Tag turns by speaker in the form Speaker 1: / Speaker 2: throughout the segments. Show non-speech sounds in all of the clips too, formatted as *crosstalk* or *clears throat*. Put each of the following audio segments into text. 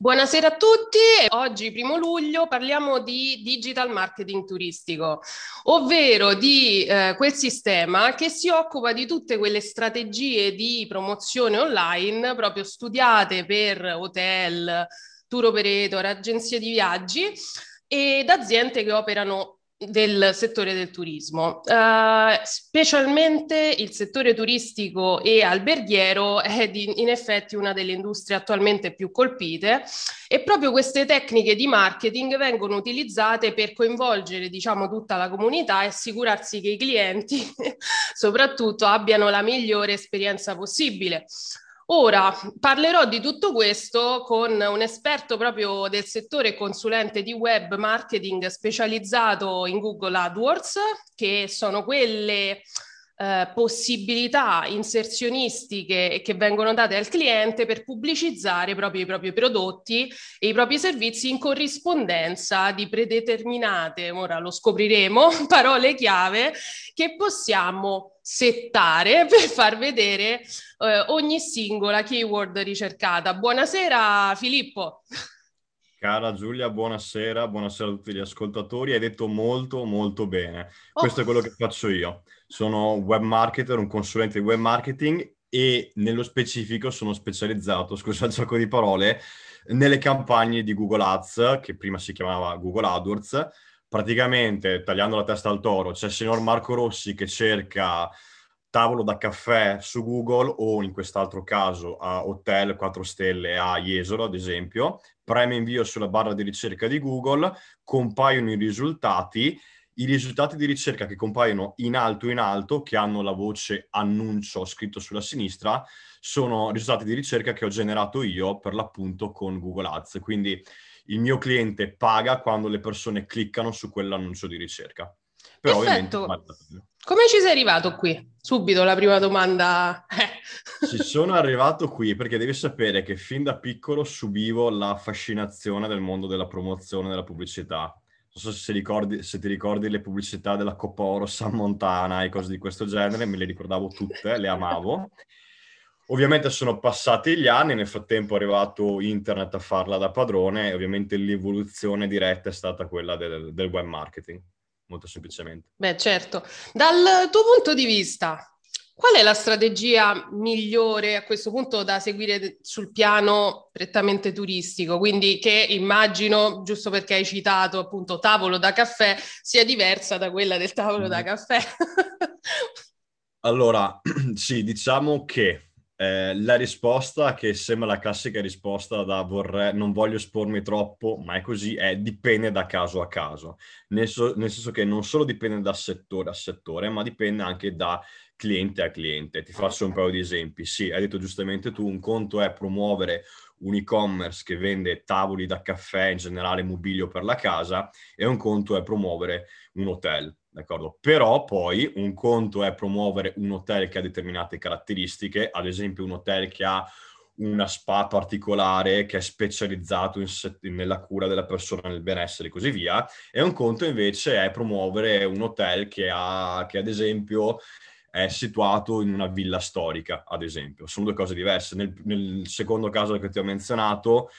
Speaker 1: Buonasera a tutti, oggi primo luglio parliamo di digital marketing turistico, ovvero di eh, quel sistema che si occupa di tutte quelle strategie di promozione online proprio studiate per hotel, tour operator, agenzie di viaggi ed aziende che operano del settore del turismo. Uh, specialmente il settore turistico e alberghiero è di, in effetti una delle industrie attualmente più colpite e proprio queste tecniche di marketing vengono utilizzate per coinvolgere diciamo tutta la comunità e assicurarsi che i clienti *laughs* soprattutto abbiano la migliore esperienza possibile. Ora parlerò di tutto questo con un esperto proprio del settore consulente di web marketing specializzato in Google AdWords, che sono quelle eh, possibilità inserzionistiche che vengono date al cliente per pubblicizzare proprio i propri prodotti e i propri servizi in corrispondenza di predeterminate, ora lo scopriremo, *laughs* parole chiave che possiamo settare *laughs* per far vedere eh, ogni singola keyword ricercata. Buonasera Filippo.
Speaker 2: Cara Giulia, buonasera, buonasera a tutti gli ascoltatori. Hai detto molto, molto bene. Oh. Questo è quello che faccio io. Sono web marketer, un consulente di web marketing e nello specifico sono specializzato, scusa il gioco di parole, nelle campagne di Google Ads, che prima si chiamava Google AdWords, praticamente tagliando la testa al toro, c'è il signor Marco Rossi che cerca tavolo da caffè su Google o in quest'altro caso a hotel 4 stelle a Jesolo ad esempio, preme invio sulla barra di ricerca di Google, compaiono i risultati, i risultati di ricerca che compaiono in alto in alto, che hanno la voce annuncio scritto sulla sinistra, sono risultati di ricerca che ho generato io per l'appunto con Google Ads, quindi il mio cliente paga quando le persone cliccano su quell'annuncio di ricerca.
Speaker 1: Però Perfetto. Come ci sei arrivato qui? Subito la prima domanda.
Speaker 2: ci sono arrivato qui perché devi sapere che fin da piccolo subivo la fascinazione del mondo della promozione, della pubblicità. Non so se, ricordi, se ti ricordi le pubblicità della Coppa Oro, San Montana e cose di questo genere, me le ricordavo tutte, le amavo. Ovviamente sono passati gli anni, nel frattempo è arrivato internet a farla da padrone e ovviamente l'evoluzione diretta è stata quella del, del web marketing, molto semplicemente.
Speaker 1: Beh, certo. Dal tuo punto di vista, qual è la strategia migliore a questo punto da seguire sul piano prettamente turistico? Quindi che immagino, giusto perché hai citato appunto tavolo da caffè, sia diversa da quella del tavolo mm. da caffè. *laughs*
Speaker 2: allora, *clears throat* sì, diciamo che eh, la risposta, che sembra la classica risposta da vorrei, non voglio espormi troppo, ma è così, è dipende da caso a caso. Nel, so, nel senso che non solo dipende da settore a settore, ma dipende anche da cliente a cliente. Ti faccio un paio di esempi. Sì, hai detto giustamente tu, un conto è promuovere un e-commerce che vende tavoli da caffè, in generale mobilio per la casa, e un conto è promuovere un hotel d'accordo? Però poi un conto è promuovere un hotel che ha determinate caratteristiche, ad esempio un hotel che ha una spa particolare che è specializzato in nella cura della persona, nel benessere e così via, e un conto invece è promuovere un hotel che ha, che ad esempio è situato in una villa storica, ad esempio. Sono due cose diverse. Nel, nel secondo caso che ti ho menzionato,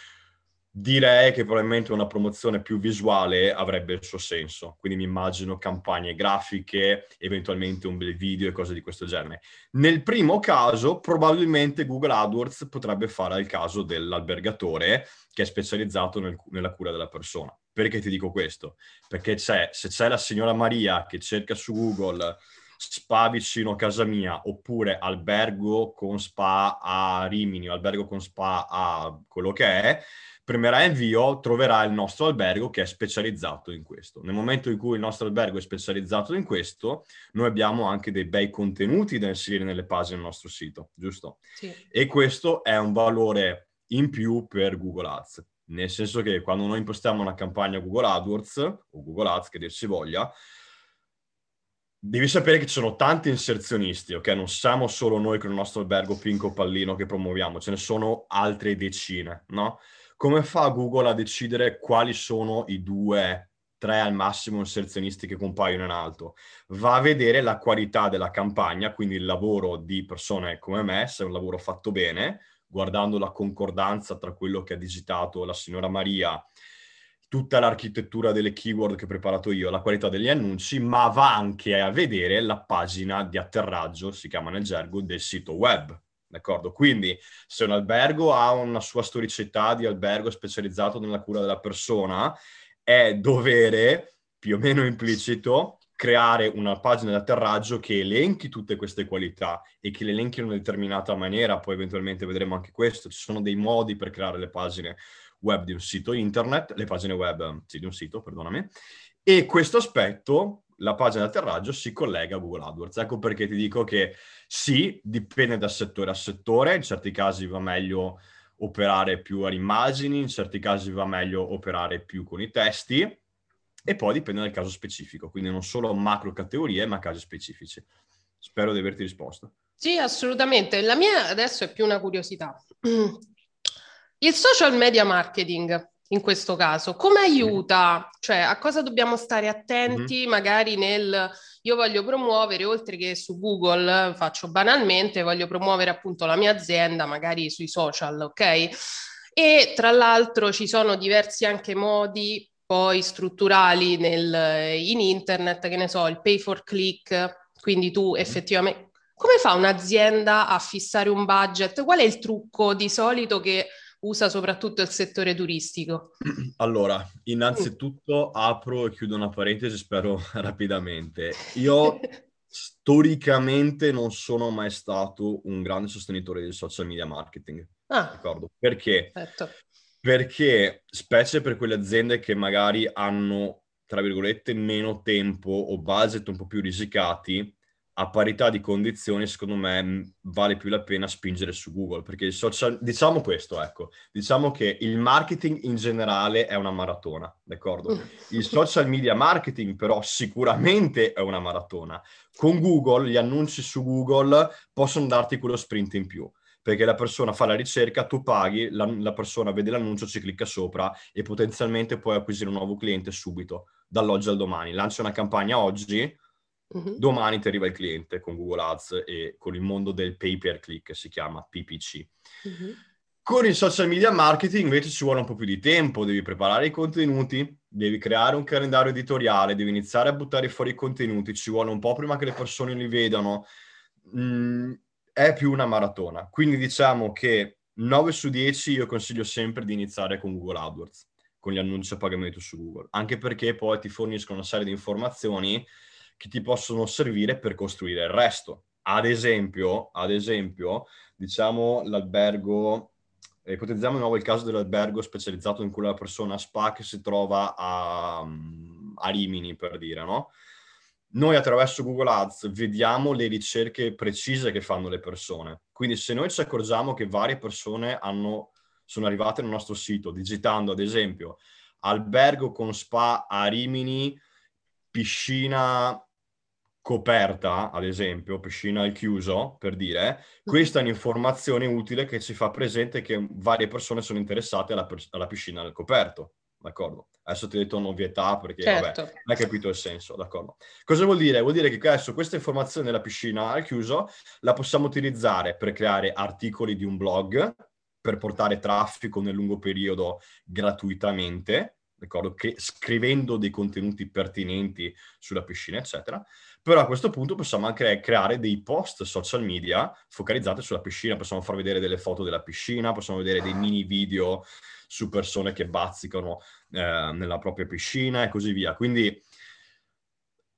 Speaker 2: direi che probabilmente una promozione più visuale avrebbe il suo senso. Quindi mi immagino campagne grafiche, eventualmente un bel video e cose di questo genere. Nel primo caso, probabilmente Google AdWords potrebbe fare al caso dell'albergatore che è specializzato nel, nella cura della persona. Perché ti dico questo? Perché c'è, se c'è la signora Maria che cerca su Google spa vicino a casa mia oppure albergo con spa a Rimini o albergo con spa a quello che è, premerà invio, troverà il nostro albergo che è specializzato in questo. Nel momento in cui il nostro albergo è specializzato in questo, noi abbiamo anche dei bei contenuti da inserire nelle pagine del nostro sito, giusto? Sì. E questo è un valore in più per Google Ads, nel senso che quando noi impostiamo una campagna Google AdWords o Google Ads, che dir si voglia, Devi sapere che ci sono tanti inserzionisti, ok? Non siamo solo noi con il nostro albergo Pinco Pallino che promuoviamo, ce ne sono altre decine, no? Come fa Google a decidere quali sono i due, tre al massimo inserzionisti che compaiono in alto? Va a vedere la qualità della campagna, quindi il lavoro di persone come me, se è un lavoro fatto bene, guardando la concordanza tra quello che ha digitato la signora Maria tutta l'architettura delle keyword che ho preparato io, la qualità degli annunci, ma va anche a vedere la pagina di atterraggio, si chiama nel gergo, del sito web. D'accordo? Quindi se un albergo ha una sua storicità di albergo specializzato nella cura della persona, è dovere, più o meno implicito, creare una pagina di atterraggio che elenchi tutte queste qualità e che le elenchi in una determinata maniera, poi eventualmente vedremo anche questo, ci sono dei modi per creare le pagine web di un sito internet, le pagine web sì, di un sito, perdonami, e questo aspetto, la pagina di atterraggio, si collega a Google AdWords. Ecco perché ti dico che sì, dipende da settore a settore, in certi casi va meglio operare più a immagini, in certi casi va meglio operare più con i testi, e poi dipende dal caso specifico, quindi non solo macro categorie, ma casi specifici. Spero di averti risposto.
Speaker 1: Sì, assolutamente. La mia adesso è più una curiosità. *clears throat* Il social media marketing in questo caso, come aiuta? Cioè, a cosa dobbiamo stare attenti mm-hmm. magari nel... Io voglio promuovere, oltre che su Google, faccio banalmente, voglio promuovere appunto la mia azienda, magari sui social, ok? E tra l'altro ci sono diversi anche modi poi strutturali nel, in internet, che ne so, il pay for click, quindi tu effettivamente... Come fa un'azienda a fissare un budget? Qual è il trucco di solito che usa soprattutto il settore turistico? *clears throat*
Speaker 2: Allora, innanzitutto apro e chiudo una parentesi, spero *laughs* rapidamente. Io storicamente non sono mai stato un grande sostenitore del social media marketing. Ah, d'accordo? Perché? Perfetto. Perché, specie per quelle aziende che magari hanno, tra virgolette, meno tempo o budget un po' più risicati, a parità di condizioni, secondo me vale più la pena spingere su Google, perché il social, diciamo questo, ecco, diciamo che il marketing in generale è una maratona, d'accordo? Mm. Il social media marketing però sicuramente è una maratona. Con Google, gli annunci su Google possono darti quello sprint in più, perché la persona fa la ricerca, tu paghi, la, la persona vede l'annuncio, ci clicca sopra e potenzialmente puoi acquisire un nuovo cliente subito, dall'oggi al domani. Lancia una campagna oggi, Uh-huh. Domani ti arriva il cliente con Google Ads e con il mondo del pay per click, si chiama PPC. Uh-huh. Con il social media marketing invece ci vuole un po' più di tempo, devi preparare i contenuti, devi creare un calendario editoriale, devi iniziare a buttare fuori i contenuti, ci vuole un po' prima che le persone li vedano. Mm, è più una maratona. Quindi diciamo che 9 su 10 io consiglio sempre di iniziare con Google AdWords, con gli annunci a pagamento su Google, anche perché poi ti forniscono una serie di informazioni che ti possono servire per costruire il resto. Ad esempio, ad esempio diciamo l'albergo, ipotizziamo di nuovo il caso dell'albergo specializzato in cui la persona spa che si trova a, a Rimini, per dire, no? Noi attraverso Google Ads vediamo le ricerche precise che fanno le persone. Quindi se noi ci accorgiamo che varie persone hanno, sono arrivate nel nostro sito digitando, ad esempio, albergo con spa a Rimini, piscina coperta, ad esempio, piscina al chiuso, per dire, questa è un'informazione utile che ci fa presente che varie persone sono interessate alla, alla piscina al coperto, d'accordo? Adesso ti ho detto un'ovvietà perché, certo. vabbè, non hai capito il senso, d'accordo? Cosa vuol dire? Vuol dire che adesso questa informazione della piscina al chiuso la possiamo utilizzare per creare articoli di un blog, per portare traffico nel lungo periodo gratuitamente, d'accordo? Che, scrivendo dei contenuti pertinenti sulla piscina, eccetera. Però a questo punto possiamo anche creare dei post social media focalizzati sulla piscina, possiamo far vedere delle foto della piscina, possiamo vedere dei mini video su persone che bazzicano eh, nella propria piscina e così via. Quindi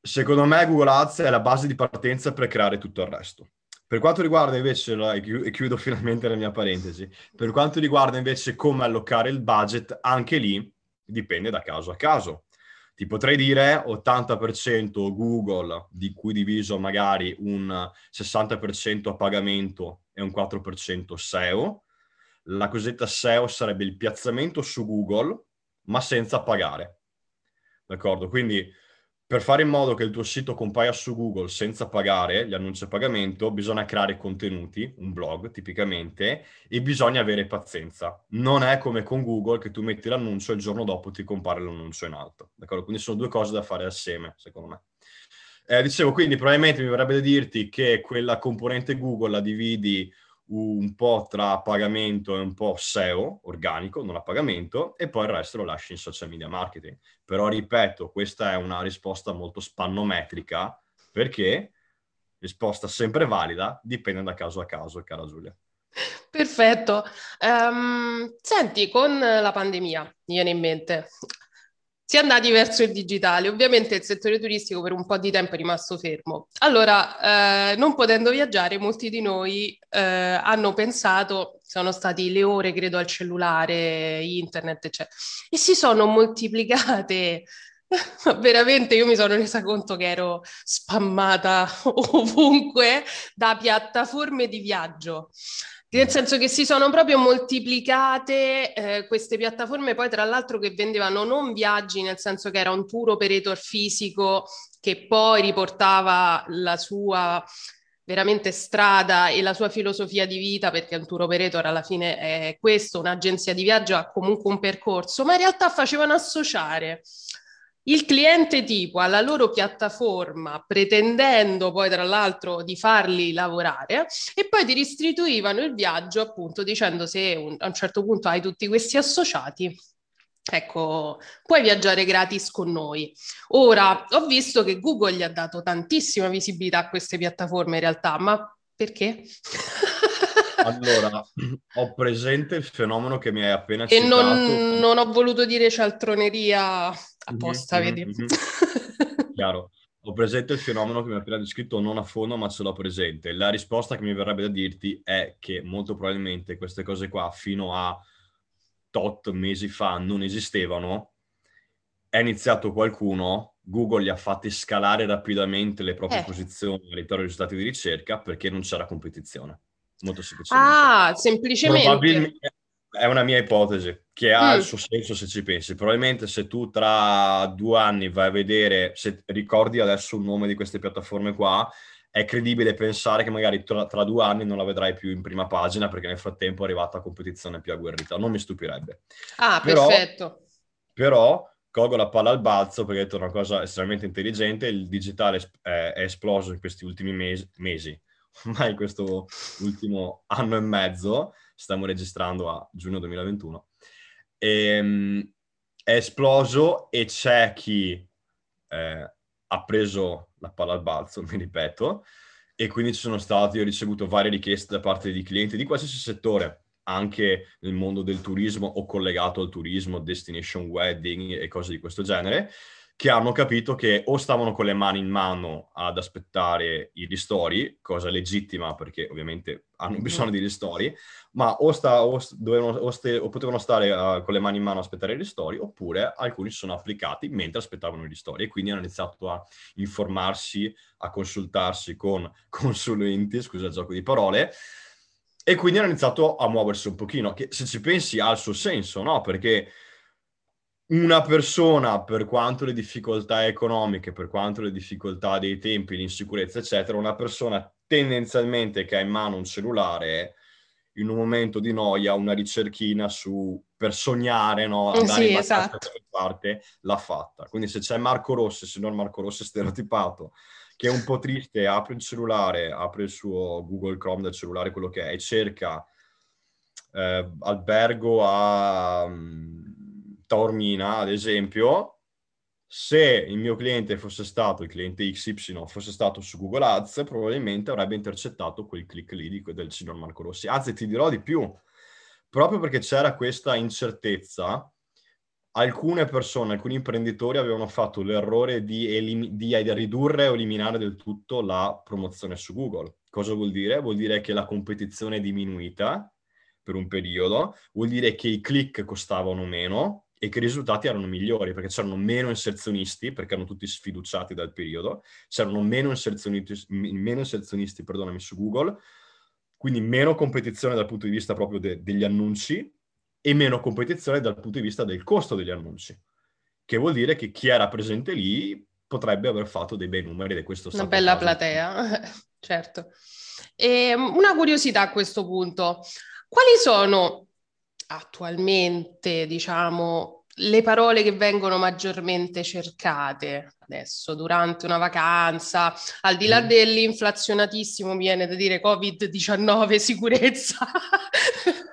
Speaker 2: secondo me Google Ads è la base di partenza per creare tutto il resto. Per quanto riguarda invece, e chiudo finalmente la mia parentesi, per quanto riguarda invece come allocare il budget, anche lì dipende da caso a caso. Ti potrei dire 80% Google, di cui diviso magari un 60% a pagamento e un 4% SEO. La cosiddetta SEO sarebbe il piazzamento su Google, ma senza pagare. D'accordo? Quindi per fare in modo che il tuo sito compaia su Google senza pagare gli annunci a pagamento, bisogna creare contenuti, un blog tipicamente, e bisogna avere pazienza. Non è come con Google che tu metti l'annuncio e il giorno dopo ti compare l'annuncio in alto. D'accordo? Quindi sono due cose da fare assieme, secondo me. Eh, dicevo, quindi probabilmente mi verrebbe da dirti che quella componente Google la dividi un po' tra pagamento e un po' SEO, organico, non a pagamento, e poi il resto lo lasci in social media marketing. Però ripeto, questa è una risposta molto spannometrica, perché risposta sempre valida, dipende da caso a caso, cara Giulia.
Speaker 1: Perfetto. Um, senti, con la pandemia, mi viene in mente, si è andati verso il digitale. Ovviamente il settore turistico per un po' di tempo è rimasto fermo. Allora, eh, non potendo viaggiare, molti di noi eh, hanno pensato, sono stati le ore, credo, al cellulare, internet, eccetera, e si sono moltiplicate. *laughs* Veramente io mi sono resa conto che ero spammata *laughs* ovunque da piattaforme di viaggio. Nel senso che si sono proprio moltiplicate eh, queste piattaforme, poi tra l'altro che vendevano non viaggi, nel senso che era un tour operator fisico che poi riportava la sua veramente strada e la sua filosofia di vita, perché un tour operator alla fine è questo, un'agenzia di viaggio ha comunque un percorso, ma in realtà facevano associare il cliente tipo alla loro piattaforma, pretendendo poi tra l'altro di farli lavorare, e poi ti restituivano il viaggio appunto dicendo se un, a un certo punto hai tutti questi associati, Ecco, puoi viaggiare gratis con noi. Ora, ho visto che Google gli ha dato tantissima visibilità a queste piattaforme in realtà, ma perché? *laughs*
Speaker 2: Allora, ho presente il fenomeno che mi hai appena e
Speaker 1: citato. E non, non, ho voluto dire cialtroneria apposta, mm-hmm, vedi? Mm-hmm. *laughs*
Speaker 2: Chiaro. Ho presente il fenomeno che mi hai appena descritto, non a fondo, ma ce l'ho presente. La risposta che mi verrebbe da dirti è che molto probabilmente queste cose qua fino a tot mesi fa non esistevano. È iniziato qualcuno, Google gli ha fatti scalare rapidamente le proprie eh. posizioni all'interno dei risultati di ricerca perché non c'era competizione molto semplicemente.
Speaker 1: Ah, semplicemente.
Speaker 2: È una mia ipotesi, che ha mm. il suo senso se ci pensi. Probabilmente se tu tra due anni vai a vedere, se ricordi adesso il nome di queste piattaforme qua, è credibile pensare che magari tra, tra, due anni non la vedrai più in prima pagina perché nel frattempo è arrivata a competizione più agguerrita. Non mi stupirebbe.
Speaker 1: Ah, però, perfetto.
Speaker 2: Però colgo la palla al balzo perché è detto una cosa estremamente intelligente, il digitale è, è esploso in questi ultimi mesi, mesi *laughs* ormai questo ultimo anno e mezzo, stiamo registrando a giugno 2021, e, ehm, è esploso e c'è chi eh, ha preso la palla al balzo, *laughs* mi ripeto, e quindi ci sono stati, ho ricevuto varie richieste da parte di clienti di qualsiasi settore, anche nel mondo del turismo o collegato al turismo, destination wedding e cose di questo genere, che hanno capito che o stavano con le mani in mano ad aspettare i ristori, cosa legittima perché ovviamente hanno mm-hmm. bisogno di ristori, ma o, sta, o, dovevano, o, ste, o potevano stare uh, con le mani in mano a aspettare i ristori, oppure alcuni si sono applicati mentre aspettavano i ristori e quindi hanno iniziato a informarsi, a consultarsi con *laughs* consulenti, scusa il gioco di parole, e quindi hanno iniziato a muoversi un pochino, che se ci pensi ha il suo senso, no? Perché una persona, per quanto le difficoltà economiche, per quanto le difficoltà dei tempi, l'insicurezza, eccetera, una persona tendenzialmente che ha in mano un cellulare, in un momento di noia, una ricerchina su per sognare, no?
Speaker 1: Andare sì, in esatto.
Speaker 2: parte, l'ha fatta. Quindi se c'è Marco Rossi, signor Marco Rossi stereotipato, che è un po' triste, apre il cellulare, apre il suo Google Chrome del cellulare, quello che è, e cerca eh, albergo a... Um, Taormina, ad esempio, se il mio cliente fosse stato, il cliente XY, fosse stato su Google Ads, probabilmente avrebbe intercettato quel click lì di, del signor Marco Rossi. Anzi, ti dirò di più, proprio perché c'era questa incertezza, alcune persone, alcuni imprenditori avevano fatto l'errore di, elim- di ridurre o eliminare del tutto la promozione su Google. Cosa vuol dire? Vuol dire che la competizione è diminuita per un periodo, vuol dire che i click costavano meno e che i risultati erano migliori perché c'erano meno inserzionisti, perché erano tutti sfiduciati dal periodo, c'erano meno inserzionisti, meno inserzionisti perdonami, su Google, quindi meno competizione dal punto di vista proprio de- degli annunci e meno competizione dal punto di vista del costo degli annunci, che vuol dire che chi era presente lì potrebbe aver fatto dei bei numeri di questo
Speaker 1: Una bella caso. platea, *laughs* certo. E ehm, una curiosità a questo punto, quali sono attualmente, diciamo, le parole che vengono maggiormente cercate adesso durante una vacanza, al di là mm. dell'inflazionatissimo, viene da dire Covid-19, *laughs* sicurezza.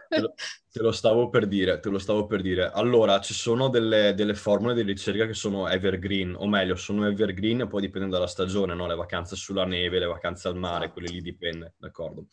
Speaker 2: Te lo, te lo, stavo per dire, te lo stavo per dire. Allora, ci sono delle, delle, formule di ricerca che sono evergreen, o meglio, sono evergreen poi dipende dalla stagione, no? Le vacanze sulla neve, le vacanze al mare, esatto. quelle lì dipende, d'accordo?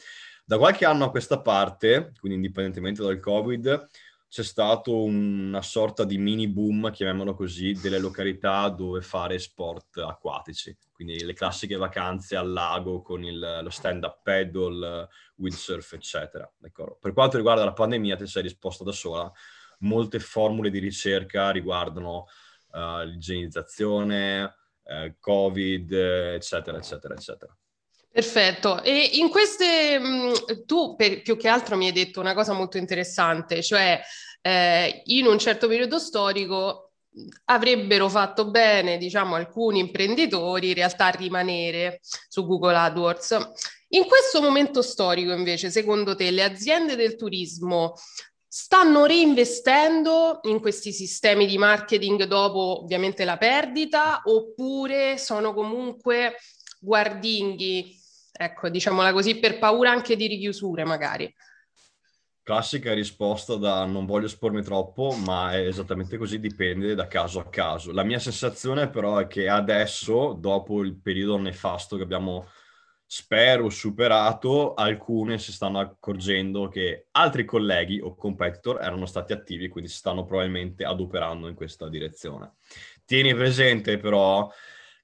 Speaker 2: Da qualche anno a questa parte, quindi indipendentemente dal Covid, c'è stato una sorta di mini boom, chiamiamolo così, delle località dove fare sport acquatici. Quindi le classiche vacanze al lago con il, lo stand-up paddle, windsurf, eccetera. D'accordo? Per quanto riguarda la pandemia, ti sei risposta da sola. Molte formule di ricerca riguardano uh, l'igienizzazione, uh, Covid, eccetera, eccetera, eccetera.
Speaker 1: Perfetto. E in queste, mh, tu per, più che altro mi hai detto una cosa molto interessante, cioè eh, in un certo periodo storico avrebbero fatto bene, diciamo, alcuni imprenditori in realtà a rimanere su Google AdWords. In questo momento storico, invece, secondo te, le aziende del turismo stanno reinvestendo in questi sistemi di marketing dopo ovviamente la perdita oppure sono comunque guardinghi ecco, diciamola così, per paura anche di richiusure magari.
Speaker 2: Classica risposta da non voglio espormi troppo, ma è esattamente così, dipende da caso a caso. La mia sensazione però è che adesso, dopo il periodo nefasto che abbiamo, spero, superato, alcune si stanno accorgendo che altri colleghi o competitor erano stati attivi, quindi si stanno probabilmente adoperando in questa direzione. Tieni presente però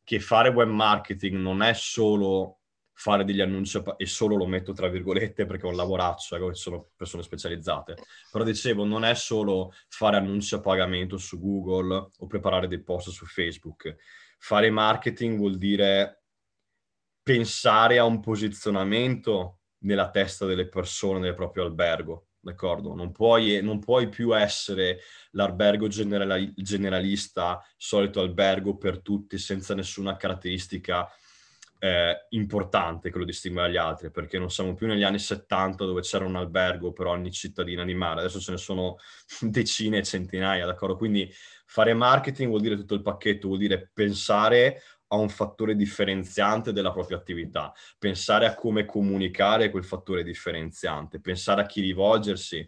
Speaker 2: che fare web marketing non è solo fare degli annunci e solo lo metto tra virgolette perché è un lavoraccio, ecco, sono persone specializzate. Però dicevo, non è solo fare annunci a pagamento su Google o preparare dei post su Facebook. Fare marketing vuol dire pensare a un posizionamento nella testa delle persone del proprio albergo, d'accordo? Non puoi, non puoi più essere l'albergo generali- generalista, solito albergo per tutti, senza nessuna caratteristica eh, importante che lo distingue dagli altri, perché non siamo più negli anni 70 dove c'era un albergo per ogni cittadina di mare, adesso ce ne sono *laughs* decine e centinaia, d'accordo? Quindi fare marketing vuol dire tutto il pacchetto, vuol dire pensare a un fattore differenziante della propria attività, pensare a come comunicare quel fattore differenziante, pensare a chi rivolgersi.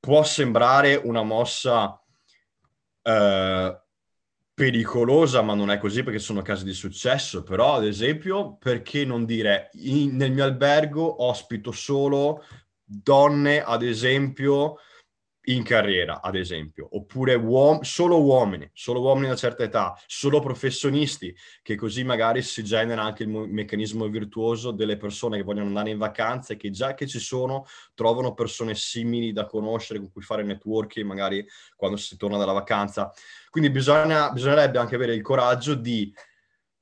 Speaker 2: Può sembrare una mossa eh, pericolosa, ma non è così perché sono casi di successo, però ad esempio perché non dire in, nel mio albergo ospito solo donne, ad esempio, in carriera, ad esempio, oppure uom- solo uomini, solo uomini di una certa età, solo professionisti, che così magari si genera anche il mo- meccanismo virtuoso delle persone che vogliono andare in vacanza e che già che ci sono trovano persone simili da conoscere, con cui fare networking, magari quando si torna dalla vacanza. Quindi bisogna, bisognerebbe anche avere il coraggio di,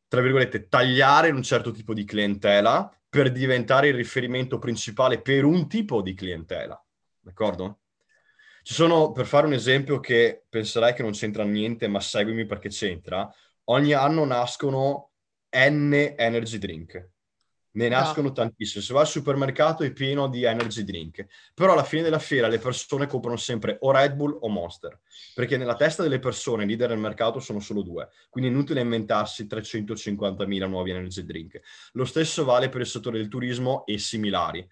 Speaker 2: tra virgolette, tagliare un certo tipo di clientela per diventare il riferimento principale per un tipo di clientela. D'accordo? Ci sono, per fare un esempio che penserai che non c'entra niente, ma seguimi perché c'entra, ogni anno nascono N energy drink. Ne nascono no. tantissime. Se vai al supermercato è pieno di energy drink. Però alla fine della fiera le persone comprano sempre o Red Bull o Monster. Perché nella testa delle persone leader del mercato sono solo due. Quindi è inutile inventarsi 350.000 nuovi energy drink. Lo stesso vale per il settore del turismo e similari.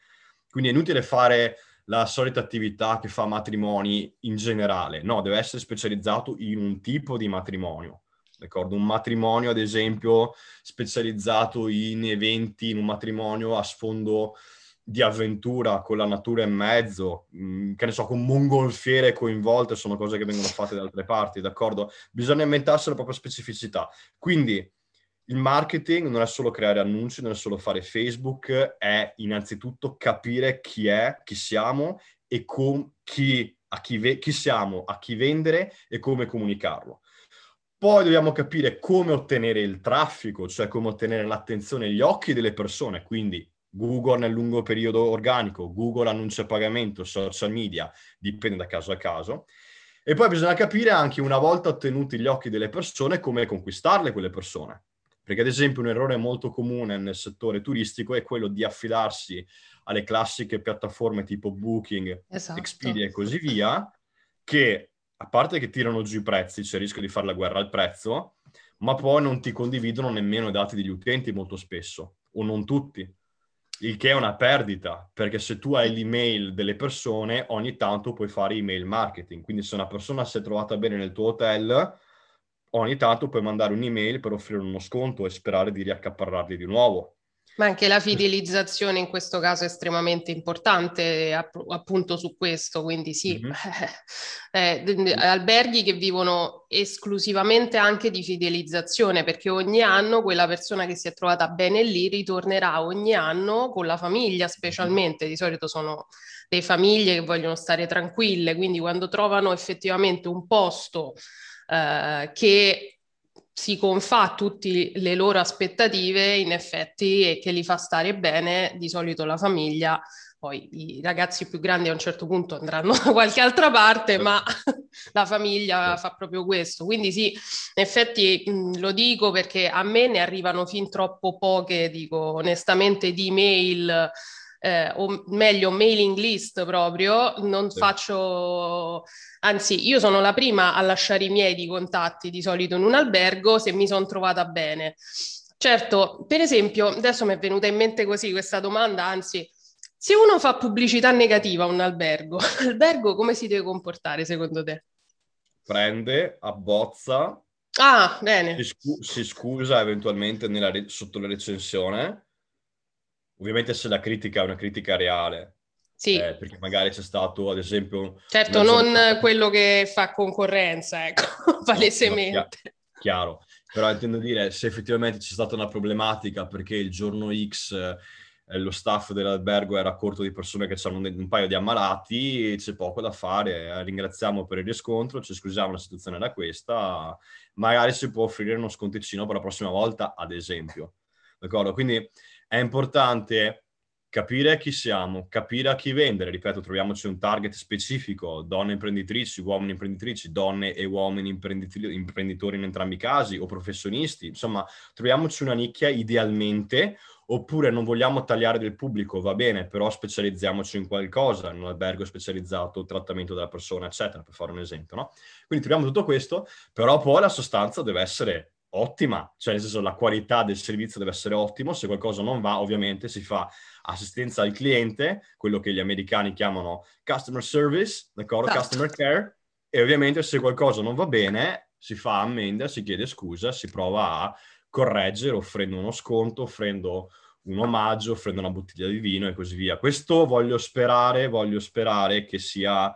Speaker 2: Quindi è inutile fare la solita attività che fa matrimoni in generale, no, deve essere specializzato in un tipo di matrimonio. D'accordo? Un matrimonio, ad esempio, specializzato in eventi, in un matrimonio a sfondo di avventura con la natura in mezzo, mm, che ne so, con mongolfiere coinvolte, sono cose che vengono fatte da altre parti, d'accordo? Bisogna inventarsi la propria specificità. Quindi il marketing non è solo creare annunci, non è solo fare Facebook, è innanzitutto capire chi è, chi siamo e con chi, a chi, ve- chi siamo, a chi vendere e come comunicarlo. Poi dobbiamo capire come ottenere il traffico, cioè come ottenere l'attenzione e gli occhi delle persone, quindi Google nel lungo periodo organico, Google annuncio a pagamento, social media, dipende da caso a caso. E poi bisogna capire anche una volta ottenuti gli occhi delle persone come conquistarle quelle persone. Perché ad esempio un errore molto comune nel settore turistico è quello di affidarsi alle classiche piattaforme tipo Booking, esatto. Expedia e così via, che a parte che tirano giù i prezzi, c'è il rischio di fare la guerra al prezzo, ma poi non ti condividono nemmeno i dati degli utenti molto spesso, o non tutti. Il che è una perdita, perché se tu hai l'email delle persone, ogni tanto puoi fare email marketing. Quindi se una persona si è trovata bene nel tuo hotel, ogni tanto puoi mandare un'email per offrire uno sconto e sperare di riaccaparrarli di nuovo.
Speaker 1: Ma anche la fidelizzazione in questo caso è estremamente importante app- appunto su questo, quindi sì, mm-hmm. *laughs* eh, alberghi che vivono esclusivamente anche di fidelizzazione perché ogni anno quella persona che si è trovata bene lì ritornerà ogni anno con la famiglia specialmente, di solito sono le famiglie che vogliono stare tranquille, quindi quando trovano effettivamente un posto eh, che si confà a tutte le loro aspettative in effetti e che li fa stare bene, di solito la famiglia, poi i ragazzi più grandi a un certo punto andranno *laughs* da qualche altra parte, ma *laughs* la famiglia fa proprio questo. Quindi sì, in effetti mh, lo dico perché a me ne arrivano fin troppo poche, dico onestamente, di email eh, o meglio mailing list proprio, non sì. faccio, anzi io sono la prima a lasciare i miei di contatti di solito in un albergo se mi sono trovata bene. Certo, per esempio, adesso mi è venuta in mente così questa domanda, anzi, se uno fa pubblicità negativa a un albergo, *laughs* l'albergo come si deve comportare secondo te?
Speaker 2: Prende, abbozza,
Speaker 1: ah, bene.
Speaker 2: Si, scu- si scusa eventualmente re- sotto la recensione Ovviamente se la critica è una critica reale,
Speaker 1: sì.
Speaker 2: Eh, perché magari c'è stato, ad esempio...
Speaker 1: Certo, non giornata... quello che fa concorrenza, ecco, *laughs* palesemente. No,
Speaker 2: chiaro, però intendo dire, se effettivamente c'è stata una problematica perché il giorno X eh, lo staff dell'albergo era corto di persone che hanno un, un paio di ammalati, c'è poco da fare, eh, ringraziamo per il riscontro, ci scusiamo, la situazione era questa, magari si può offrire uno sconticino per la prossima volta, ad esempio. D'accordo? Quindi è importante capire chi siamo, capire a chi vendere. Ripeto, troviamoci un target specifico, donne imprenditrici, uomini imprenditrici, donne e uomini imprenditori in entrambi i casi o professionisti. Insomma, troviamoci una nicchia idealmente, oppure non vogliamo tagliare del pubblico, va bene, però specializziamoci in qualcosa, in un albergo specializzato, trattamento della persona, eccetera, per fare un esempio, no? Quindi troviamo tutto questo, però poi la sostanza deve essere ottima, cioè nel senso la qualità del servizio deve essere ottimo, se qualcosa non va ovviamente si fa assistenza al cliente, quello che gli americani chiamano customer service, d'accordo? Esatto. Customer care, e ovviamente se qualcosa non va bene si fa ammenda, si chiede scusa, si prova a correggere offrendo uno sconto, offrendo un omaggio, offrendo una bottiglia di vino e così via. Questo voglio sperare, voglio sperare che sia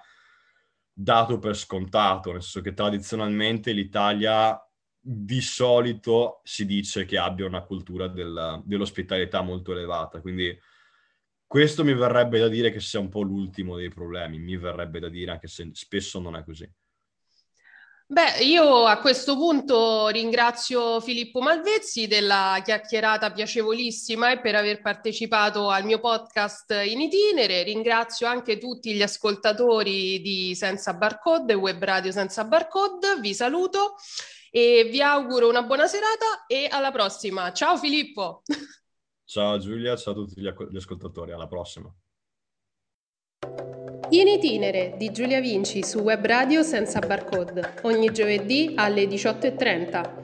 Speaker 2: dato per scontato, nel senso che tradizionalmente l'Italia di solito si dice che abbia una cultura del, dell'ospitalità molto elevata, quindi questo mi verrebbe da dire che sia un po' l'ultimo dei problemi, mi verrebbe da dire anche se spesso non è così.
Speaker 1: Beh, io a questo punto ringrazio Filippo Malvezzi della chiacchierata piacevolissima e per aver partecipato al mio podcast in itinere. Ringrazio anche tutti gli ascoltatori di Senza Barcode, Web Radio Senza Barcode. Vi saluto e vi auguro una buona serata e alla prossima. Ciao Filippo. *laughs*
Speaker 2: Ciao Giulia, ciao a tutti gli, ascoltatori, alla prossima.
Speaker 1: In itinere di Giulia Vinci su Web Radio senza barcode, ogni giovedì alle 18.30.